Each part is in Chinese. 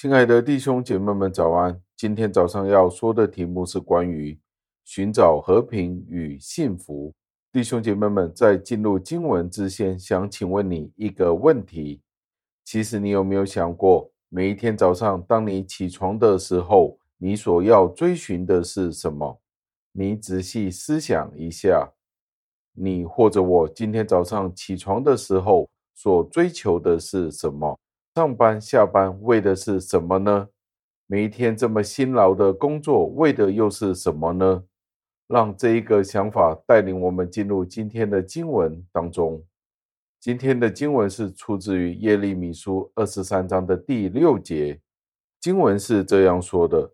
亲爱的弟兄姐妹们，早安！今天早上要说的题目是关于寻找和平与幸福。弟兄姐妹们，在进入经文之前，想请问你一个问题：其实你有没有想过，每一天早上当你起床的时候，你所要追寻的是什么？你仔细思想一下，你或者我今天早上起床的时候所追求的是什么？上班下班为的是什么呢？每一天这么辛劳的工作，为的又是什么呢？让这一个想法带领我们进入今天的经文当中。今天的经文是出自于耶利米书二十三章的第六节。经文是这样说的：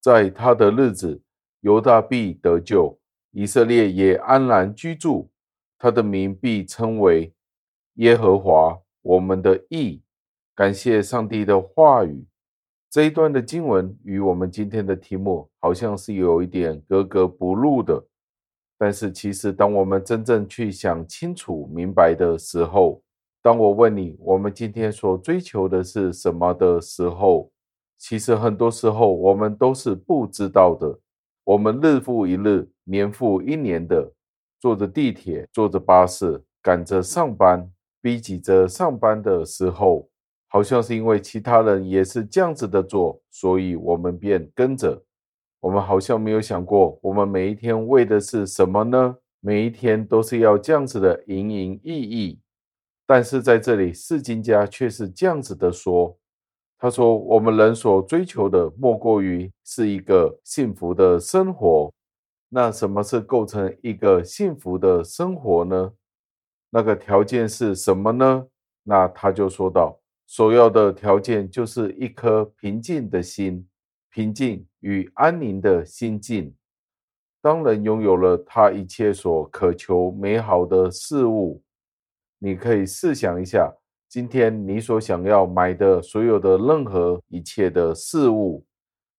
在他的日子，犹大必得救，以色列也安然居住，他的名必称为耶和华我们的义。感谢上帝的话语，这一段的经文与我们今天的题目好像是有一点格格不入的。但是，其实当我们真正去想清楚、明白的时候，当我问你，我们今天所追求的是什么的时候，其实很多时候我们都是不知道的。我们日复一日、年复一年的坐着地铁、坐着巴士，赶着上班、逼急着上班的时候。好像是因为其他人也是这样子的做，所以我们便跟着。我们好像没有想过，我们每一天为的是什么呢？每一天都是要这样子的营营役役。但是在这里，释金家却是这样子的说：“他说，我们人所追求的，莫过于是一个幸福的生活。那什么是构成一个幸福的生活呢？那个条件是什么呢？那他就说道。首要的条件就是一颗平静的心，平静与安宁的心境。当人拥有了他一切所渴求美好的事物，你可以试想一下，今天你所想要买的所有的任何一切的事物，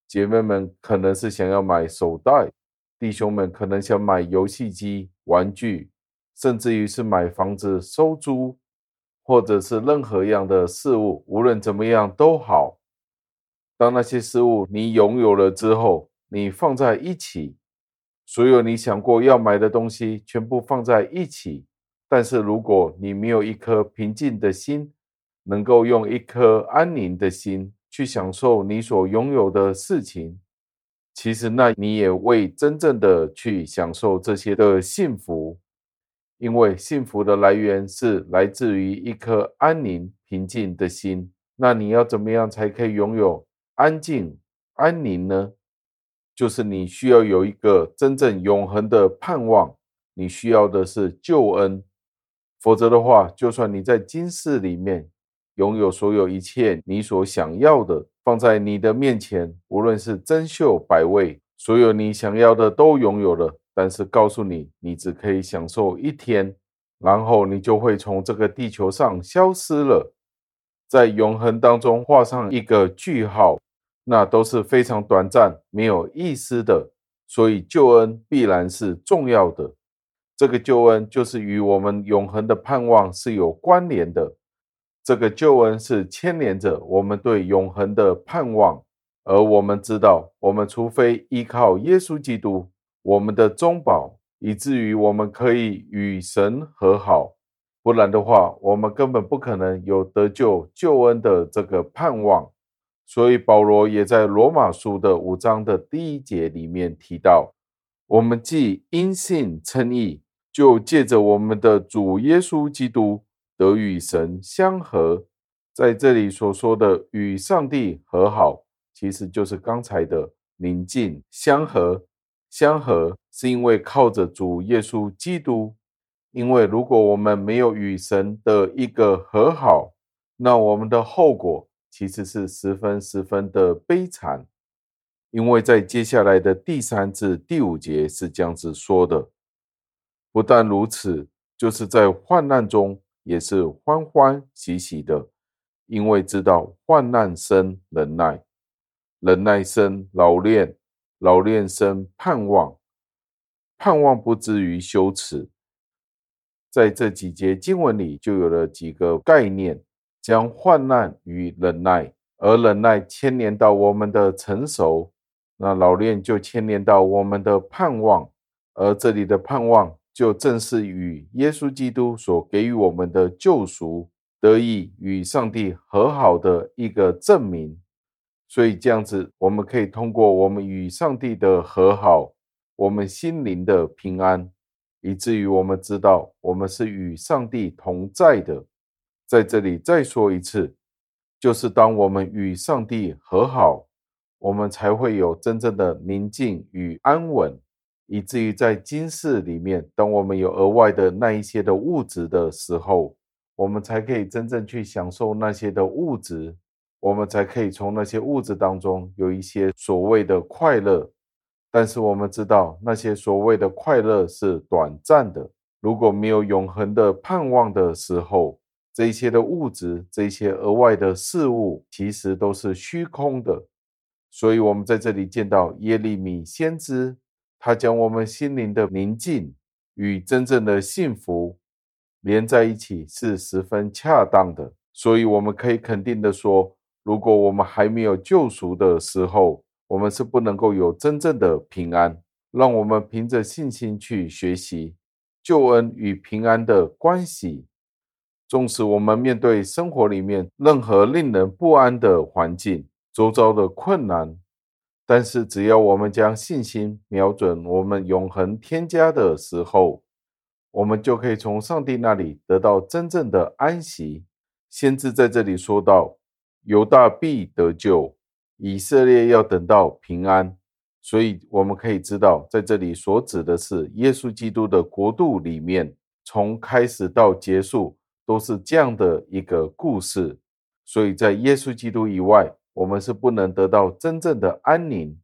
姐妹们可能是想要买手袋，弟兄们可能想买游戏机、玩具，甚至于是买房子收租。或者是任何样的事物，无论怎么样都好。当那些事物你拥有了之后，你放在一起，所有你想过要买的东西全部放在一起。但是如果你没有一颗平静的心，能够用一颗安宁的心去享受你所拥有的事情，其实那你也未真正的去享受这些的幸福。因为幸福的来源是来自于一颗安宁平静的心。那你要怎么样才可以拥有安静安宁呢？就是你需要有一个真正永恒的盼望。你需要的是救恩，否则的话，就算你在今世里面拥有所有一切你所想要的，放在你的面前，无论是珍馐百味，所有你想要的都拥有了。但是告诉你，你只可以享受一天，然后你就会从这个地球上消失了，在永恒当中画上一个句号，那都是非常短暂、没有意思的。所以救恩必然是重要的，这个救恩就是与我们永恒的盼望是有关联的，这个救恩是牵连着我们对永恒的盼望，而我们知道，我们除非依靠耶稣基督。我们的中保，以至于我们可以与神和好，不然的话，我们根本不可能有得救救恩的这个盼望。所以保罗也在罗马书的五章的第一节里面提到：我们既因信称义，就借着我们的主耶稣基督得与神相和。在这里所说的与上帝和好，其实就是刚才的宁静相和。相合是因为靠着主耶稣基督，因为如果我们没有与神的一个和好，那我们的后果其实是十分十分的悲惨。因为在接下来的第三至第五节是这样子说的，不但如此，就是在患难中也是欢欢喜喜的，因为知道患难生忍耐，忍耐生老练。老练生盼望，盼望不至于羞耻。在这几节经文里，就有了几个概念，将患难与忍耐而忍耐牵连到我们的成熟，那老练就牵连到我们的盼望，而这里的盼望就正是与耶稣基督所给予我们的救赎得以与上帝和好的一个证明。所以这样子，我们可以通过我们与上帝的和好，我们心灵的平安，以至于我们知道我们是与上帝同在的。在这里再说一次。就是当我们与上帝和好，我们才会有真正的宁静与安稳，以至于在今世里面，当我们有额外的那一些的物质的时候，我们才可以真正去享受那些的物质，我们才可以从那些物质当中有一些所谓的快乐。但是我们知道，那些所谓的快乐是短暂的，如果没有永恒的盼望的时候。这些的物质，这些额外的事物，其实都是虚空的。所以，我们在这里见到耶利米先知，他将我们心灵的宁静与真正的幸福连在一起，是十分恰当的。所以，我们可以肯定的说，如果我们还没有救赎的时候，我们是不能够有真正的平安。让我们凭着信心去学习救恩与平安的关系。纵使我们面对生活里面任何令人不安的环境、周遭的困难，但是只要我们将信心瞄准我们永恒天家的时候，我们就可以从上帝那里得到真正的安息。先知在这里说道：“犹大必得救，以色列要等到平安。”所以我们可以知道，在这里所指的是耶稣基督的国度里面，从开始到结束。都是这样的一个故事，所以在耶稣基督以外，我们是不能得到真正的安宁。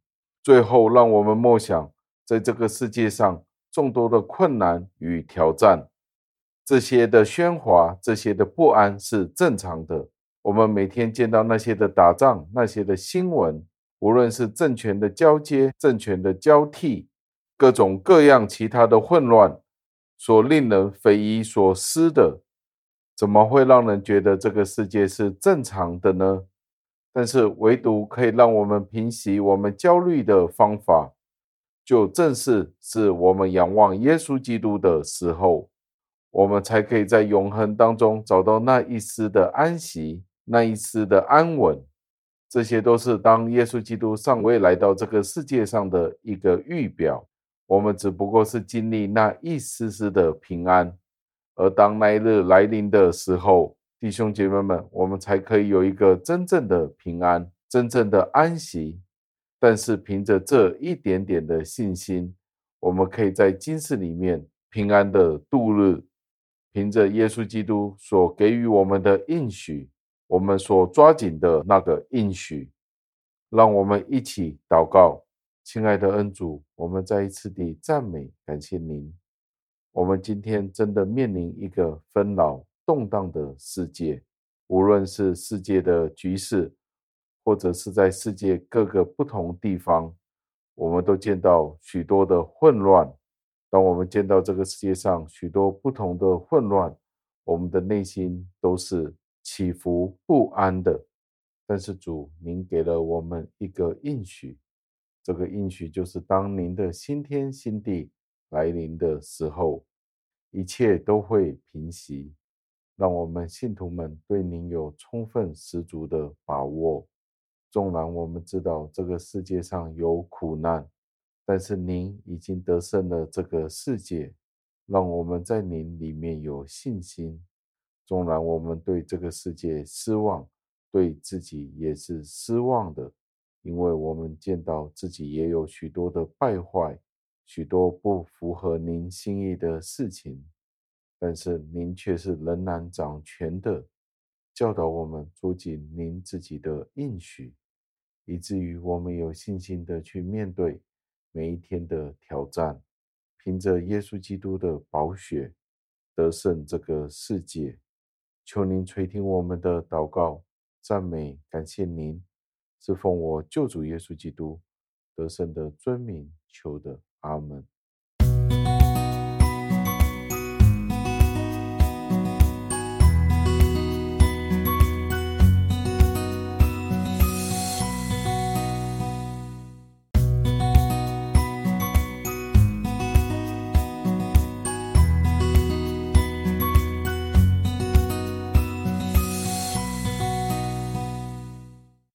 最后，让我们默想，在这个世界上众多的困难与挑战，这些的喧哗，这些的不安是正常的。我们每天见到那些的打仗，那些的新闻，无论是政权的交接、政权的交替，各种各样其他的混乱，所令人匪夷所思的。怎么会让人觉得这个世界是正常的呢？但是唯独可以让我们平息我们焦虑的方法，就正是是我们仰望耶稣基督的时候，我们才可以在永恒当中找到那一丝的安息，那一丝的安稳。这些都是当耶稣基督尚未来到这个世界上的一个预表，我们只不过是经历那一丝丝的平安。而当那一日来临的时候，弟兄姐妹们，我们才可以有一个真正的平安，真正的安息。但是凭着这一点点的信心，我们可以在今世里面平安的度日。凭着耶稣基督所给予我们的应许，我们所抓紧的那个应许，让我们一起祷告，亲爱的恩主，我们再一次地赞美感谢您。我们今天真的面临一个纷扰动荡的世界，无论是世界的局势，或者是在世界各个不同地方，我们都见到许多的混乱。当我们见到这个世界上许多不同的混乱，我们的内心都是起伏不安的。但是主，您给了我们一个应许，这个应许就是当您的新天新地。来临的时候，一切都会平息。让我们信徒们对您有充分十足的把握。纵然我们知道这个世界上有苦难，但是您已经得胜了这个世界。让我们在您里面有信心。纵然我们对这个世界失望，对自己也是失望的，因为我们见到自己也有许多的败坏。许多不符合您心意的事情，但是您却是仍然掌权的，教导我们捉紧您自己的应许，以至于我们有信心的去面对每一天的挑战，凭着耶稣基督的宝血得胜这个世界。求您垂听我们的祷告、赞美、感谢您，是奉我救主耶稣基督得胜的尊名求的。阿门。